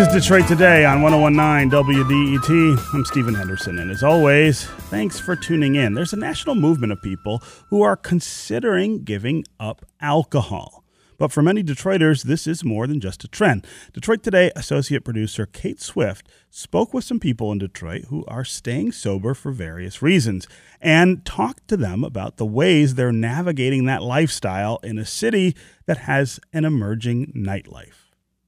This is Detroit Today on 1019 WDET. I'm Stephen Henderson, and as always, thanks for tuning in. There's a national movement of people who are considering giving up alcohol. But for many Detroiters, this is more than just a trend. Detroit Today associate producer Kate Swift spoke with some people in Detroit who are staying sober for various reasons and talked to them about the ways they're navigating that lifestyle in a city that has an emerging nightlife.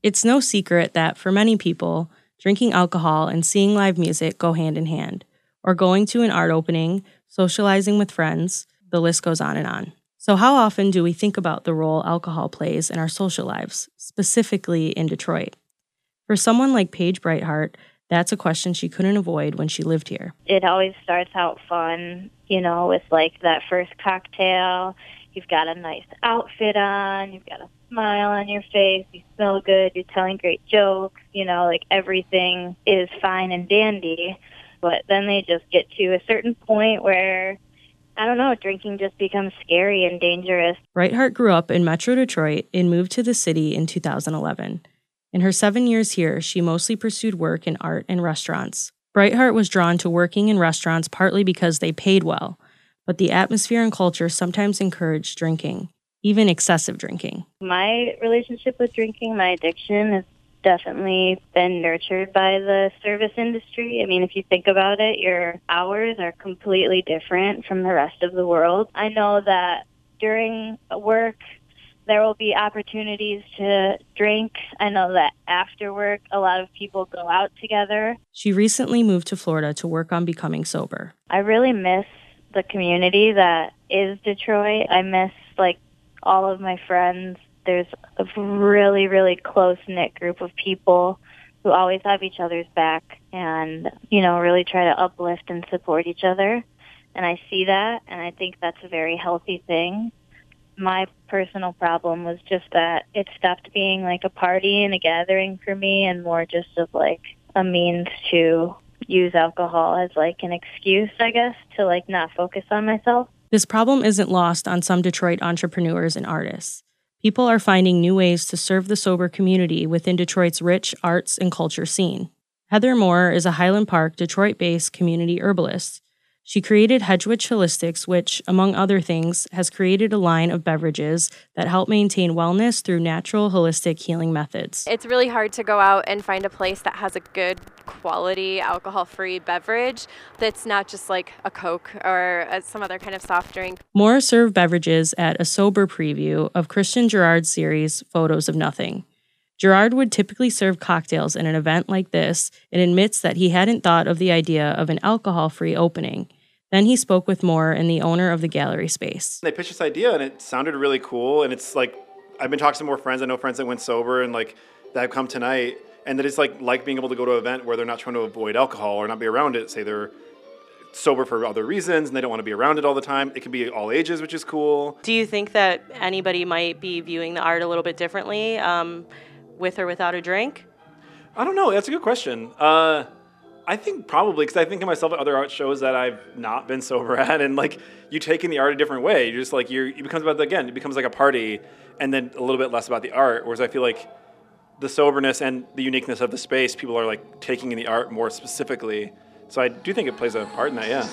It's no secret that for many people, drinking alcohol and seeing live music go hand in hand, or going to an art opening, socializing with friends, the list goes on and on. So, how often do we think about the role alcohol plays in our social lives, specifically in Detroit? For someone like Paige Brightheart, that's a question she couldn't avoid when she lived here. It always starts out fun, you know, with like that first cocktail. You've got a nice outfit on, you've got a smile on your face, you smell good, you're telling great jokes, you know, like everything is fine and dandy. But then they just get to a certain point where I don't know, drinking just becomes scary and dangerous. Brightheart grew up in Metro Detroit and moved to the city in 2011. In her seven years here, she mostly pursued work in art and restaurants. Brightheart was drawn to working in restaurants partly because they paid well, but the atmosphere and culture sometimes encourage drinking even excessive drinking? My relationship with drinking, my addiction, has definitely been nurtured by the service industry. I mean, if you think about it, your hours are completely different from the rest of the world. I know that during work, there will be opportunities to drink. I know that after work, a lot of people go out together. She recently moved to Florida to work on becoming sober. I really miss the community that is Detroit. I miss like all of my friends. There's a really, really close knit group of people who always have each other's back and, you know, really try to uplift and support each other. And I see that, and I think that's a very healthy thing. My personal problem was just that it stopped being like a party and a gathering for me and more just of like a means to use alcohol as like an excuse, I guess, to like not focus on myself. This problem isn't lost on some Detroit entrepreneurs and artists. People are finding new ways to serve the sober community within Detroit's rich arts and culture scene. Heather Moore is a Highland Park, Detroit based community herbalist she created Hedgewitch Holistics, which, among other things, has created a line of beverages that help maintain wellness through natural holistic healing methods. It's really hard to go out and find a place that has a good quality alcohol free beverage that's not just like a Coke or uh, some other kind of soft drink. Moore served beverages at a sober preview of Christian Gerard's series, Photos of Nothing. Gerard would typically serve cocktails in an event like this and admits that he hadn't thought of the idea of an alcohol free opening. Then he spoke with Moore and the owner of the gallery space. They pitched this idea and it sounded really cool. And it's like, I've been talking to more friends. I know friends that went sober and like that have come tonight. And that it's like, like being able to go to an event where they're not trying to avoid alcohol or not be around it. Say they're sober for other reasons and they don't want to be around it all the time. It can be all ages, which is cool. Do you think that anybody might be viewing the art a little bit differently? Um, with or without a drink? I don't know. That's a good question. Uh, I think probably because I think of myself at other art shows that I've not been sober at, and like you take in the art a different way. You're just like you're it becomes about the, again, it becomes like a party, and then a little bit less about the art. Whereas I feel like the soberness and the uniqueness of the space, people are like taking in the art more specifically. So I do think it plays a part in that. Yeah.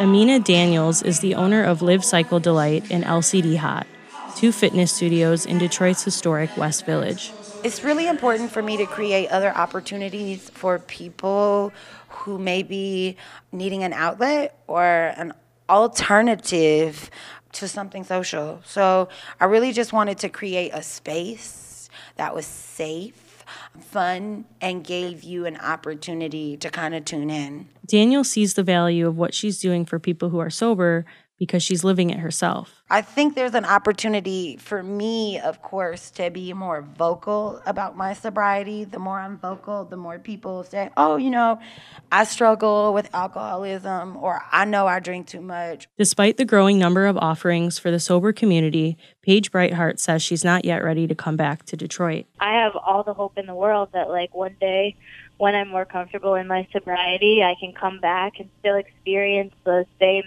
Amina Daniels is the owner of Live Cycle Delight and LCD Hot two fitness studios in Detroit's historic West Village. It's really important for me to create other opportunities for people who may be needing an outlet or an alternative to something social. So I really just wanted to create a space that was safe, fun, and gave you an opportunity to kind of tune in. Daniel sees the value of what she's doing for people who are sober because she's living it herself. I think there's an opportunity for me, of course, to be more vocal about my sobriety. The more I'm vocal, the more people say, oh, you know, I struggle with alcoholism or I know I drink too much. Despite the growing number of offerings for the sober community, Paige Brightheart says she's not yet ready to come back to Detroit. I have all the hope in the world that, like, one day when I'm more comfortable in my sobriety, I can come back and still experience the same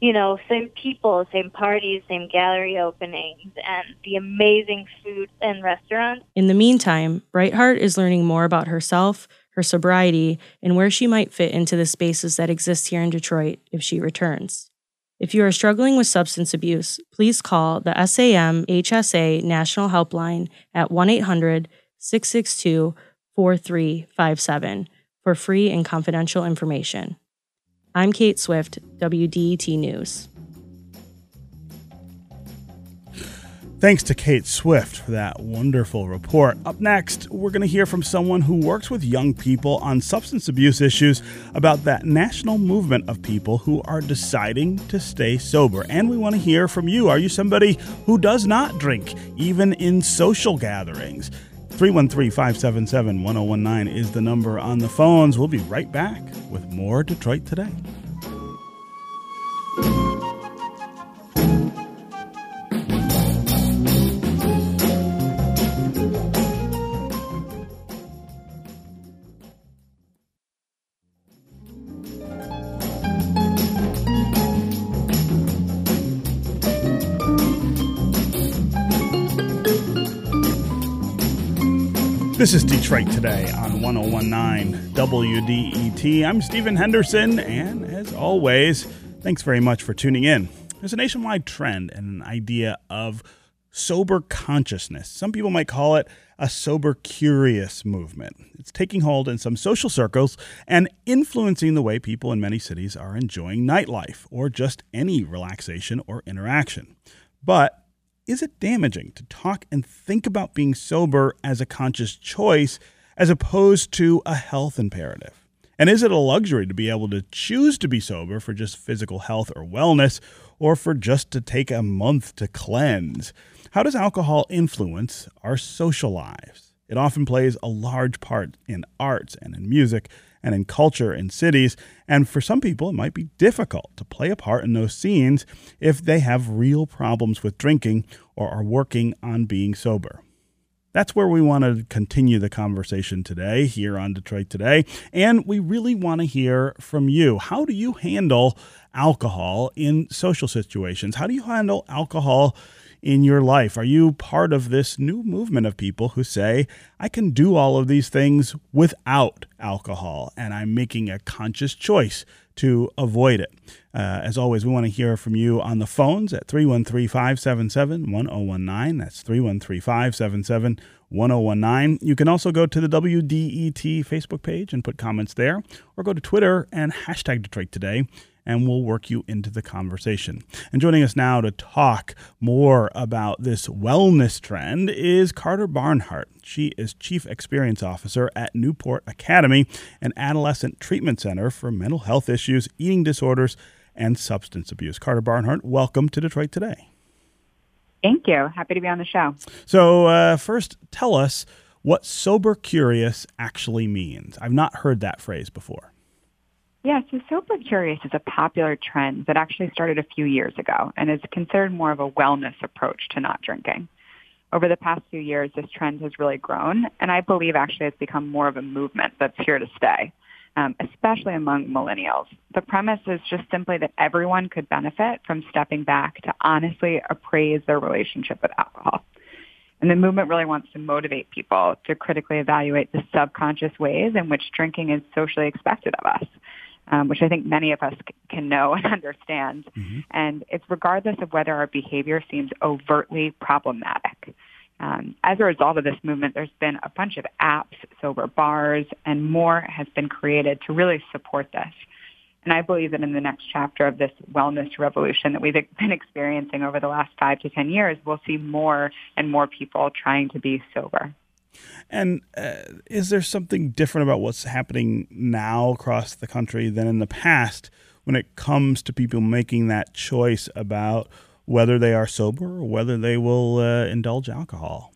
you know, same people, same parties, same gallery openings, and the amazing food and restaurants. In the meantime, Brightheart is learning more about herself, her sobriety, and where she might fit into the spaces that exist here in Detroit if she returns. If you are struggling with substance abuse, please call the SAMHSA National Helpline at 1 800 662 4357 for free and confidential information. I'm Kate Swift, WDET News. Thanks to Kate Swift for that wonderful report. Up next, we're going to hear from someone who works with young people on substance abuse issues about that national movement of people who are deciding to stay sober. And we want to hear from you. Are you somebody who does not drink, even in social gatherings? 313 577 1019 is the number on the phones. We'll be right back with more Detroit Today. This is Detroit Today on 1019 WDET. I'm Stephen Henderson, and as always, thanks very much for tuning in. There's a nationwide trend and an idea of sober consciousness. Some people might call it a sober curious movement. It's taking hold in some social circles and influencing the way people in many cities are enjoying nightlife or just any relaxation or interaction. But is it damaging to talk and think about being sober as a conscious choice as opposed to a health imperative? And is it a luxury to be able to choose to be sober for just physical health or wellness, or for just to take a month to cleanse? How does alcohol influence our social lives? It often plays a large part in arts and in music and in culture in cities. And for some people, it might be difficult to play a part in those scenes if they have real problems with drinking or are working on being sober. That's where we want to continue the conversation today here on Detroit Today. And we really want to hear from you. How do you handle alcohol in social situations? How do you handle alcohol in your life? Are you part of this new movement of people who say, I can do all of these things without alcohol, and I'm making a conscious choice to avoid it? Uh, as always, we want to hear from you on the phones at 313 577 1019. That's 313 577 1019. You can also go to the WDET Facebook page and put comments there, or go to Twitter and hashtag Detroit Today and we'll work you into the conversation. And joining us now to talk more about this wellness trend is Carter Barnhart. She is Chief Experience Officer at Newport Academy, an adolescent treatment center for mental health issues, eating disorders, and substance abuse. Carter Barnhart, welcome to Detroit Today. Thank you. Happy to be on the show. So, uh, first, tell us what sober curious actually means. I've not heard that phrase before. Yeah, so Sober Curious is a popular trend that actually started a few years ago and is considered more of a wellness approach to not drinking. Over the past few years, this trend has really grown, and I believe actually it's become more of a movement that's here to stay, um, especially among millennials. The premise is just simply that everyone could benefit from stepping back to honestly appraise their relationship with alcohol. And the movement really wants to motivate people to critically evaluate the subconscious ways in which drinking is socially expected of us um, which I think many of us c- can know and understand. Mm-hmm. And it's regardless of whether our behavior seems overtly problematic. Um, as a result of this movement, there's been a bunch of apps, sober bars, and more has been created to really support this. And I believe that in the next chapter of this wellness revolution that we've been experiencing over the last five to 10 years, we'll see more and more people trying to be sober. And uh, is there something different about what's happening now across the country than in the past when it comes to people making that choice about whether they are sober or whether they will uh, indulge alcohol?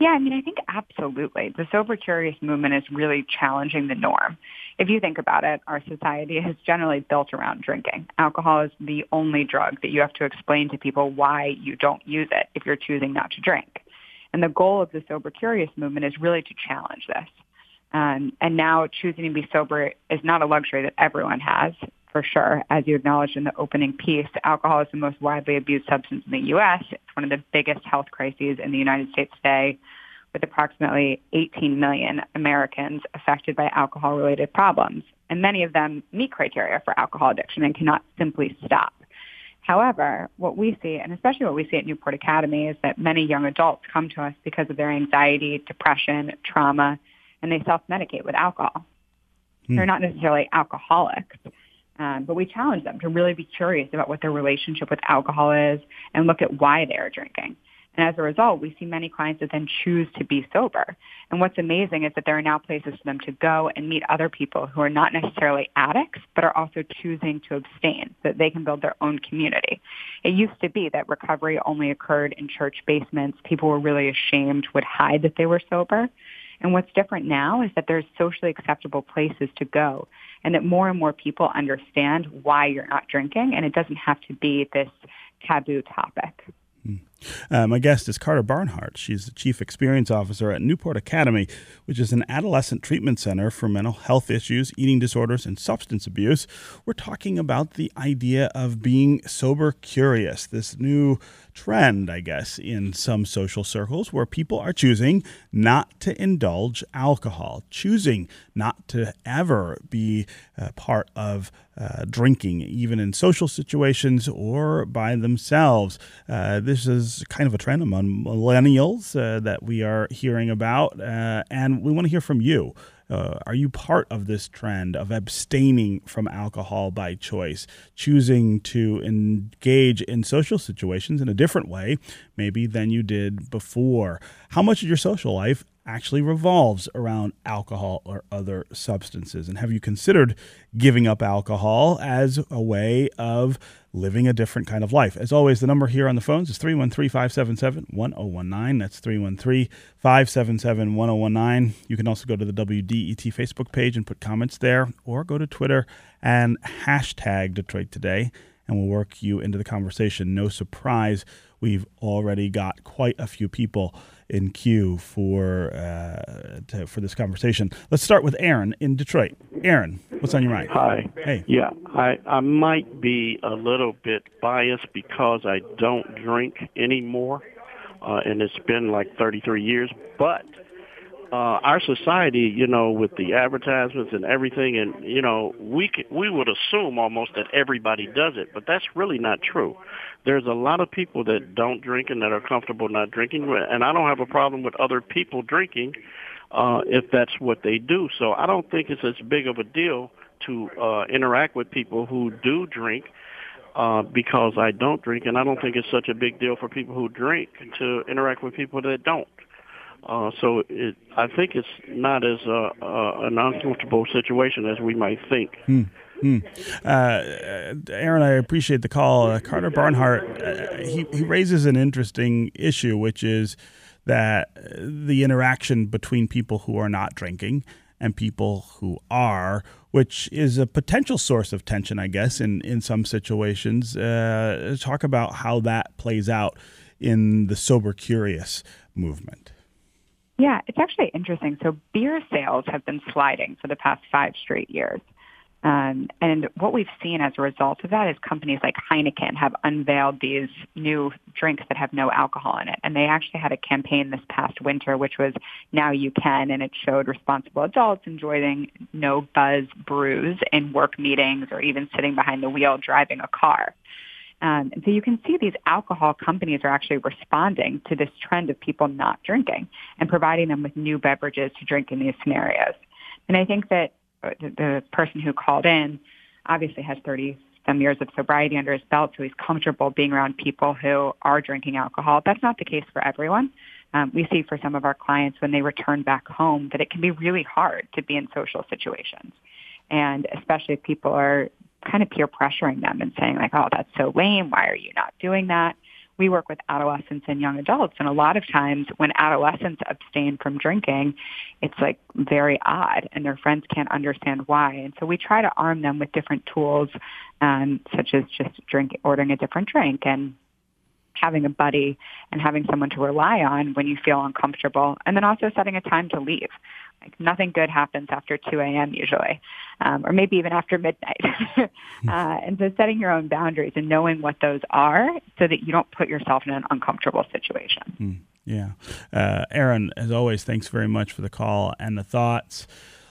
Yeah, I mean, I think absolutely. The sober curious movement is really challenging the norm. If you think about it, our society is generally built around drinking. Alcohol is the only drug that you have to explain to people why you don't use it if you're choosing not to drink. And the goal of the Sober Curious movement is really to challenge this. Um, and now choosing to be sober is not a luxury that everyone has. for sure. As you acknowledged in the opening piece, alcohol is the most widely abused substance in the U.S. It's one of the biggest health crises in the United States today, with approximately 18 million Americans affected by alcohol-related problems. And many of them meet criteria for alcohol addiction and cannot simply stop. However, what we see, and especially what we see at Newport Academy, is that many young adults come to us because of their anxiety, depression, trauma, and they self-medicate with alcohol. Hmm. They're not necessarily alcoholics, um, but we challenge them to really be curious about what their relationship with alcohol is and look at why they are drinking. And as a result, we see many clients that then choose to be sober. And what's amazing is that there are now places for them to go and meet other people who are not necessarily addicts, but are also choosing to abstain so that they can build their own community. It used to be that recovery only occurred in church basements. People were really ashamed, would hide that they were sober. And what's different now is that there's socially acceptable places to go and that more and more people understand why you're not drinking and it doesn't have to be this taboo topic. Hmm. Uh, my guest is Carter Barnhart. She's the Chief Experience Officer at Newport Academy, which is an adolescent treatment center for mental health issues, eating disorders, and substance abuse. We're talking about the idea of being sober curious, this new trend, I guess, in some social circles where people are choosing not to indulge alcohol, choosing not to ever be part of uh, drinking, even in social situations or by themselves. Uh, this is kind of a trend among millennials uh, that we are hearing about, uh, and we want to hear from you. Uh, are you part of this trend of abstaining from alcohol by choice, choosing to engage in social situations in a different way, maybe than you did before? How much of your social life actually revolves around alcohol or other substances? And have you considered giving up alcohol as a way of living a different kind of life. As always, the number here on the phones is 313 577 1019. That's 313 577 1019. You can also go to the WDET Facebook page and put comments there, or go to Twitter and hashtag Detroit Today, and we'll work you into the conversation. No surprise, we've already got quite a few people in queue for uh, to, for this conversation. Let's start with Aaron in Detroit. Aaron, what's on your mind? Hi. Hey. Yeah, I I might be a little bit biased because I don't drink anymore, uh, and it's been like 33 years. But uh, our society, you know, with the advertisements and everything, and you know, we we would assume almost that everybody does it, but that's really not true. There's a lot of people that don't drink and that are comfortable not drinking, and I don't have a problem with other people drinking uh, if that's what they do. So I don't think it's as big of a deal to uh, interact with people who do drink. Uh, because I don't drink, and I don't think it's such a big deal for people who drink to interact with people that don't. Uh, so it, I think it's not as uh, uh, an uncomfortable situation as we might think. Hmm. Hmm. Uh, Aaron, I appreciate the call. Uh, Carter Barnhart, uh, he, he raises an interesting issue, which is that the interaction between people who are not drinking and people who are, which is a potential source of tension, I guess, in, in some situations. talk about how that plays out in the sober curious movement. Yeah, it's actually interesting. So beer sales have been sliding for the past five straight years. Um, and what we've seen as a result of that is companies like Heineken have unveiled these new drinks that have no alcohol in it. And they actually had a campaign this past winter, which was Now You Can, and it showed responsible adults enjoying no buzz brews in work meetings or even sitting behind the wheel driving a car. Um, and so you can see these alcohol companies are actually responding to this trend of people not drinking and providing them with new beverages to drink in these scenarios. And I think that uh, the, the person who called in obviously has 30 some years of sobriety under his belt, so he's comfortable being around people who are drinking alcohol. That's not the case for everyone. Um, we see for some of our clients when they return back home that it can be really hard to be in social situations. And especially if people are kind of peer pressuring them and saying like, oh, that's so lame. Why are you not doing that? We work with adolescents and young adults. And a lot of times when adolescents abstain from drinking, it's like very odd and their friends can't understand why. And so we try to arm them with different tools, um, such as just drink, ordering a different drink and having a buddy and having someone to rely on when you feel uncomfortable and then also setting a time to leave Like nothing good happens after 2 a.m. usually, um, or maybe even after midnight. uh, and so setting your own boundaries and knowing what those are so that you don't put yourself in an uncomfortable situation. Mm, yeah. Uh, Aaron, as always, thanks very much for the call and the thoughts.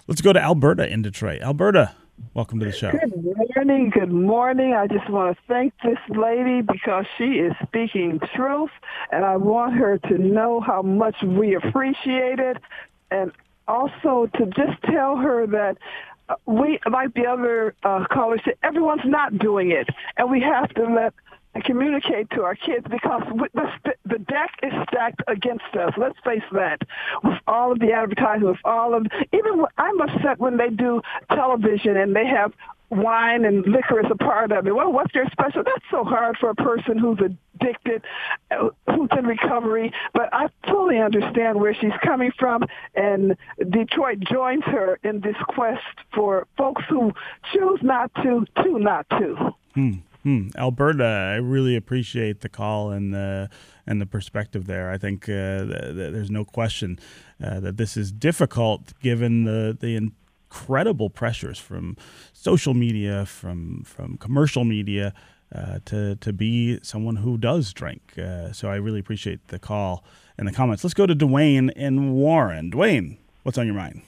Let's go to Alberta in Detroit. Alberta, welcome to the show. Good morning. Good morning. I just want to thank this lady because she is speaking truth, and I want her to know how much we appreciate it, and also to just tell her that uh, we, like the other uh, callers said, everyone's not doing it, and we have to let and communicate to our kids because the, the deck is stacked against us. Let's face that. With all of the advertising, with all of even I'm upset when they do television and they have wine and liquor is a part of it. Well, what's their special? That's so hard for a person who's addicted, uh, who's in recovery. But I fully understand where she's coming from, and Detroit joins her in this quest for folks who choose not to, to not to. Hmm. Hmm. Alberta, I really appreciate the call and the and the perspective there. I think uh, th- th- there's no question uh, that this is difficult given the the incredible pressures from social media, from from commercial media, uh, to to be someone who does drink. Uh, so I really appreciate the call and the comments. Let's go to Dwayne in Warren. Dwayne, what's on your mind?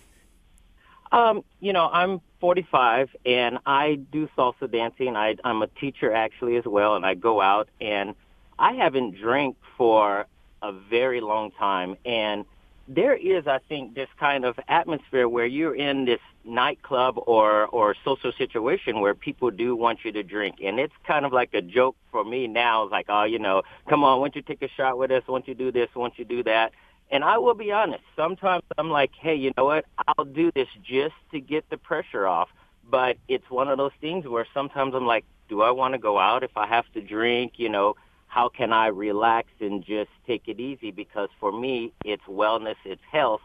Um, you know, I'm 45 and I do salsa dancing. I, I'm a teacher actually as well, and I go out and I haven't drank for a very long time. And there is, I think, this kind of atmosphere where you're in this nightclub or or social situation where people do want you to drink, and it's kind of like a joke for me now. It's like, oh, you know, come on, won't you take a shot with us? Won't you do this? Won't you do that? And I will be honest, sometimes I'm like, hey, you know what? I'll do this just to get the pressure off. But it's one of those things where sometimes I'm like, do I want to go out if I have to drink? You know, how can I relax and just take it easy? Because for me, it's wellness, it's health.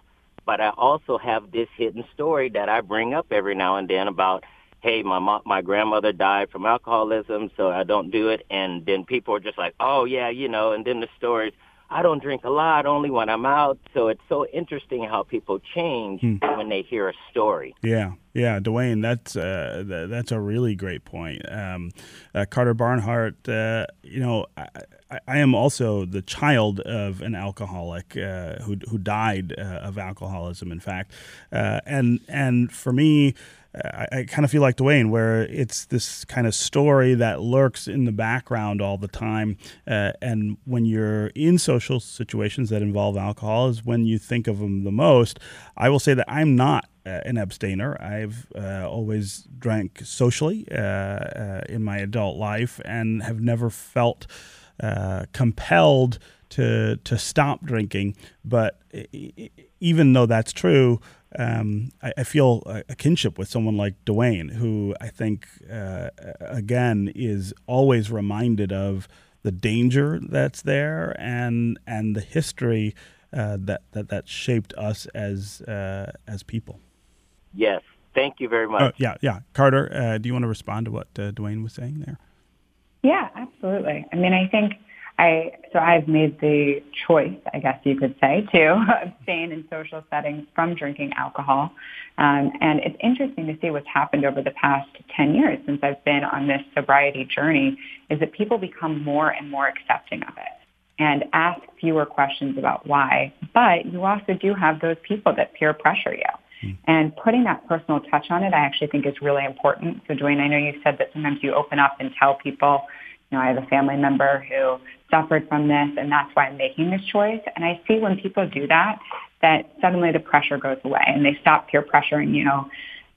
But I also have this hidden story that I bring up every now and then about, hey, my mom, my grandmother died from alcoholism, so I don't do it. And then people are just like, oh yeah, you know. And then the stories I don't drink a lot, only when I'm out. So it's so interesting how people change hmm. when they hear a story. Yeah, yeah, Dwayne, that's uh, that's a really great point. Um, uh, Carter Barnhart, uh, you know, I, I, am also the child of an alcoholic uh, who who died uh, of alcoholism. In fact, uh, and and for me. I, I kind of feel like Dwayne, where it's this kind of story that lurks in the background all the time. Uh, and when you're in social situations that involve alcohol, is when you think of them the most. I will say that I'm not an abstainer. I've uh, always drank socially uh, uh in my adult life and have never felt uh, compelled to to stop drinking. But even though that's true, um, I, I, feel a, a, kinship with someone like Dwayne, who I think, uh, again, is always reminded of the danger that's there and and the history uh, that, that that shaped us as uh, as people. Yes, thank you very much. Oh, yeah, yeah. Carter, uh, do you want to respond to what uh, Dwayne was saying there? Yeah, absolutely. I mean, I think I so I've made the choice, I guess you could say, to abstain in social settings from drinking alcohol. Um, and it's interesting to see what's happened over the past 10 years since I've been on this sobriety journey is that people become more and more accepting of it and ask fewer questions about why. But you also do have those people that peer pressure you. Hmm. And putting that personal touch on it, I actually think is really important. So, Dwayne, I know you said that sometimes you open up and tell people, you know, I have a family member who suffered from this and that's why I'm making this choice. And I see when people do that, that suddenly the pressure goes away and they stop peer pressuring you.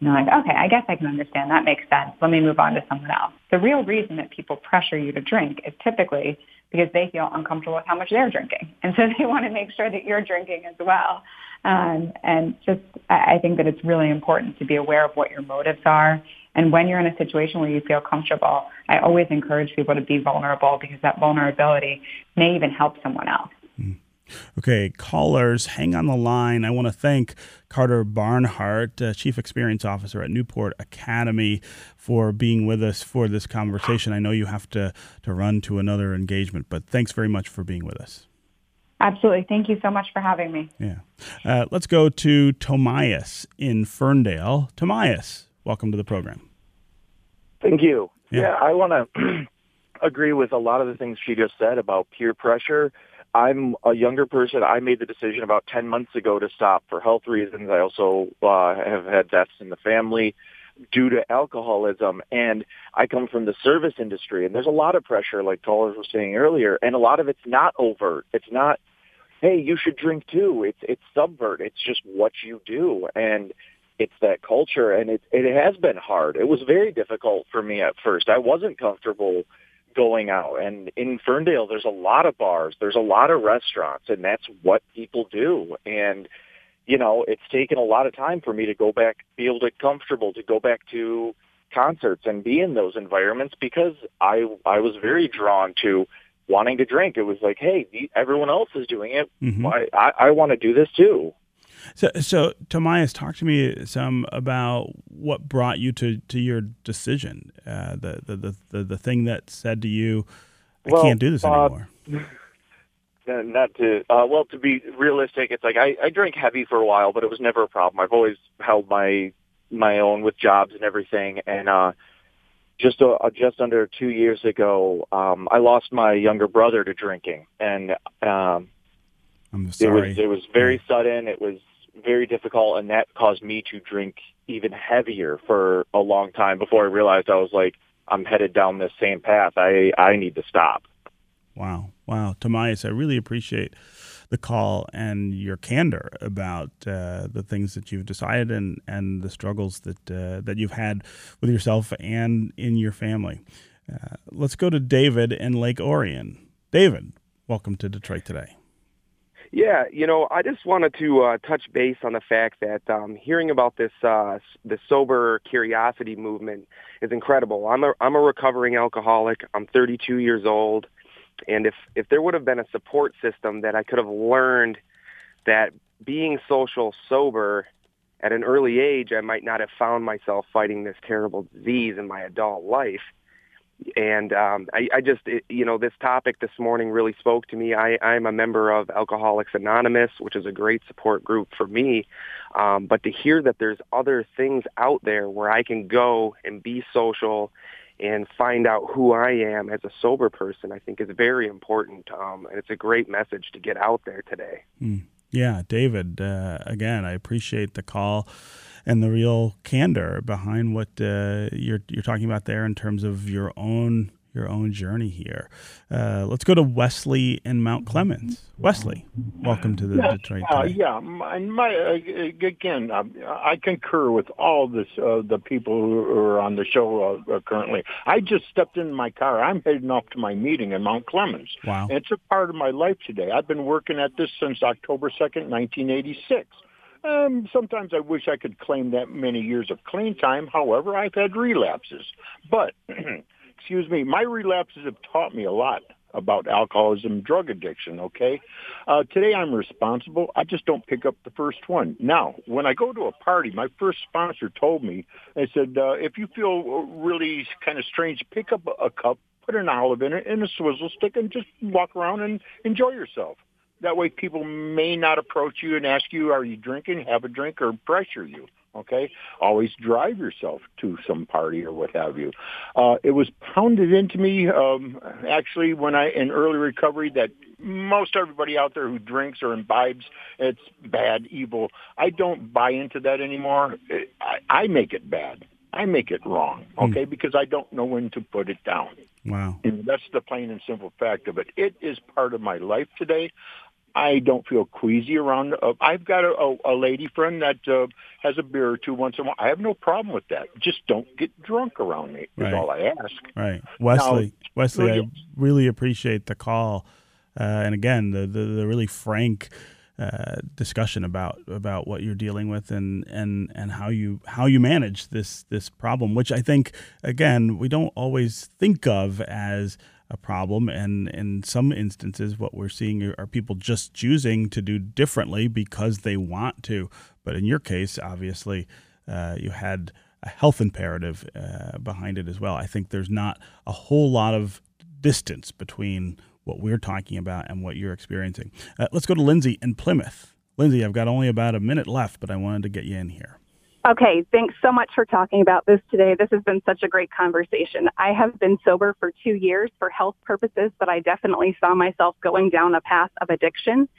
And they're like, okay, I guess I can understand. That makes sense. Let me move on to someone else. The real reason that people pressure you to drink is typically because they feel uncomfortable with how much they're drinking. And so they want to make sure that you're drinking as well. Um, and just, I think that it's really important to be aware of what your motives are and when you're in a situation where you feel comfortable, I always encourage people to be vulnerable because that vulnerability may even help someone else. Okay, callers, hang on the line. I want to thank Carter Barnhart, uh, Chief Experience Officer at Newport Academy, for being with us for this conversation. I know you have to, to run to another engagement, but thanks very much for being with us. Absolutely. Thank you so much for having me. Yeah. Uh, let's go to Tomias in Ferndale. Tomias, welcome to the program. Thank you. Yeah. Yeah, I want to agree with a lot of the things she just said about peer pressure. I'm a younger person. I made the decision about 10 months ago to stop for health reasons. I also uh, have had deaths in the family due to alcoholism. And I come from the service industry, and there's a lot of pressure, like callers were saying earlier, and a lot of it's not overt. It's not, hey, you should drink too. It's it's subvert. It's just what you do, and it's that culture, and it it has been hard. It was very difficult for me at first. I wasn't comfortable going out, and in Ferndale, there's a lot of bars, there's a lot of restaurants, and that's what people do, and you know, it's taken a lot of time for me to go back, be able to comfortable, to go back to concerts and be in those environments because I I was very drawn to wanting to drink. It was like, hey, everyone else is doing it. Mhm. Why I, I want to do this too. So, so Tomias, talk to me some about what brought you to, to your decision. Uh, the, the, the, the the thing that said to you, "I Well, can't do this uh, anymore." Uh, Not to uh, well, to be realistic, it's like I, I drank heavy for a while, but it was never a problem. I've always held my my own with jobs and everything, and uh, just uh, just under two years ago, um, I lost my younger brother to drinking, and um, I'm it was it was very sudden. It was very difficult, and that caused me to drink even heavier for a long time before I realized I was like, I'm headed down this same path. I I need to stop. Wow. Wow. Tomias, I really appreciate the call and your candor about uh, the things that you've decided and, and the struggles that, uh, that you've had with yourself and in your family. Uh, let's go to David in Lake Orion. David, welcome to Detroit today. Yeah, you know, I just wanted to uh, touch base on the fact that um, hearing about this uh, the sober curiosity movement is incredible. I'm a I'm a recovering alcoholic. I'm 32 years old, and if if there would have been a support system that I could have learned that being social sober at an early age, I might not have found myself fighting this terrible disease in my adult life. And um, I, I just, it, you know, this topic this morning really spoke to me. I, I'm a member of Alcoholics Anonymous, which is a great support group for me. Um, but to hear that there's other things out there where I can go and be social and find out who I am as a sober person, I think is very important. Um, and it's a great message to get out there today. Hmm. Yeah, David, uh, again, I appreciate the call and the real candor behind what uh, you're you're talking about there in terms of your own your own journey here. Uh, let's go to Wesley in Mount Clemens. Wesley, welcome to the Yeah, Detroit. uh, yeah, my, my uh, again, um, I concur with all this. Uh, the people who are on the show uh, uh, currently. I just stepped in my car. I'm heading off to my meeting in Mount Clemens. Wow. And it's a part of my life today. I've been working at this since October second, 1986. Um, sometimes I wish I could claim that many years of clean time. However, I've had relapses. But, excuse me, my relapses have taught me a lot about alcoholism, drug addiction, okay? Uh, today I'm responsible. I just don't pick up the first one. Now, when I go to a party, my first sponsor told me, they said, uh, if you feel really kind of strange, pick up a cup, put an olive in it, and a swizzle stick, and just walk around and enjoy yourself. That way people may not approach you and ask you, are you drinking, have a drink, or pressure you. Okay? Always drive yourself to some party or what have you. Uh, it was pounded into me, um, actually, when I, in early recovery, that most everybody out there who drinks or imbibes, it's bad, evil. I don't buy into that anymore. I, I make it bad. I make it wrong, okay, because I don't know when to put it down. Wow. And that's the plain and simple fact of it. It is part of my life today. I don't feel queasy around. Uh, I've got a, a, a lady friend that uh, has a beer or two once in a while. I have no problem with that. Just don't get drunk around me. Is Right. all I ask. Right, Wesley. Now- Wesley, I really appreciate the call, uh, and again, the, the the really frank uh, discussion about about what you're dealing with and and and how you how you manage this this problem, which I think again we don't always think of as a problem, and in some instances, what we're seeing are- people just choosing to do differently because they want to. But in your case, obviously, uh, you had a health imperative uh, behind it as well. I think there's not a whole lot of distance between what we're talking about and what you're experiencing. Uh, let's go to Lindsay in Plymouth. Lindsay, I've got only about a minute left, but I wanted to get you in here. Okay, thanks so much for talking about this today. This has been such a great conversation. I have been sober for two years for health purposes, but I definitely saw myself going down a path of addiction.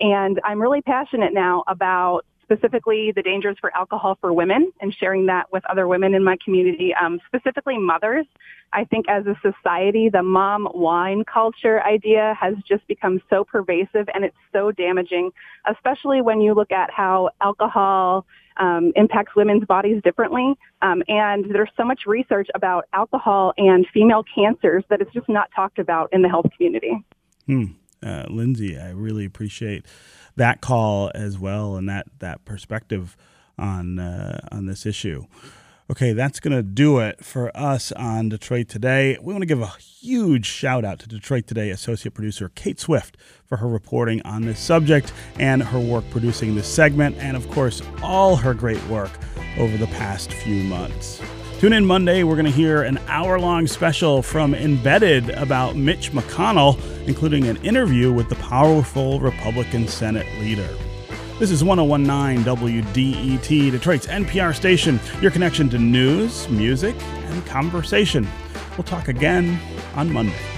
And I'm really passionate now about specifically the dangers for alcohol for women and sharing that with other women in my community, um, specifically mothers. I think as a society, the mom wine culture idea has just become so pervasive and it's so damaging, especially when you look at how alcohol um, impacts women's bodies differently. Um, and there's so much research about alcohol and female cancers that it's just not talked about in the health community. Hmm. Uh, Lindsay, I really appreciate that call as well and that that perspective on uh, on this issue. Okay, that's going to do it for us on Detroit Today. We want to give a huge shout out to Detroit Today associate producer Kate Swift for her reporting on this subject and her work producing this segment, and of course, all her great work over the past few months. Tune in Monday. We're going to hear an hour long special from Embedded about Mitch McConnell, including an interview with the powerful Republican Senate leader. This is 1019 WDET, Detroit's NPR station, your connection to news, music, and conversation. We'll talk again on Monday.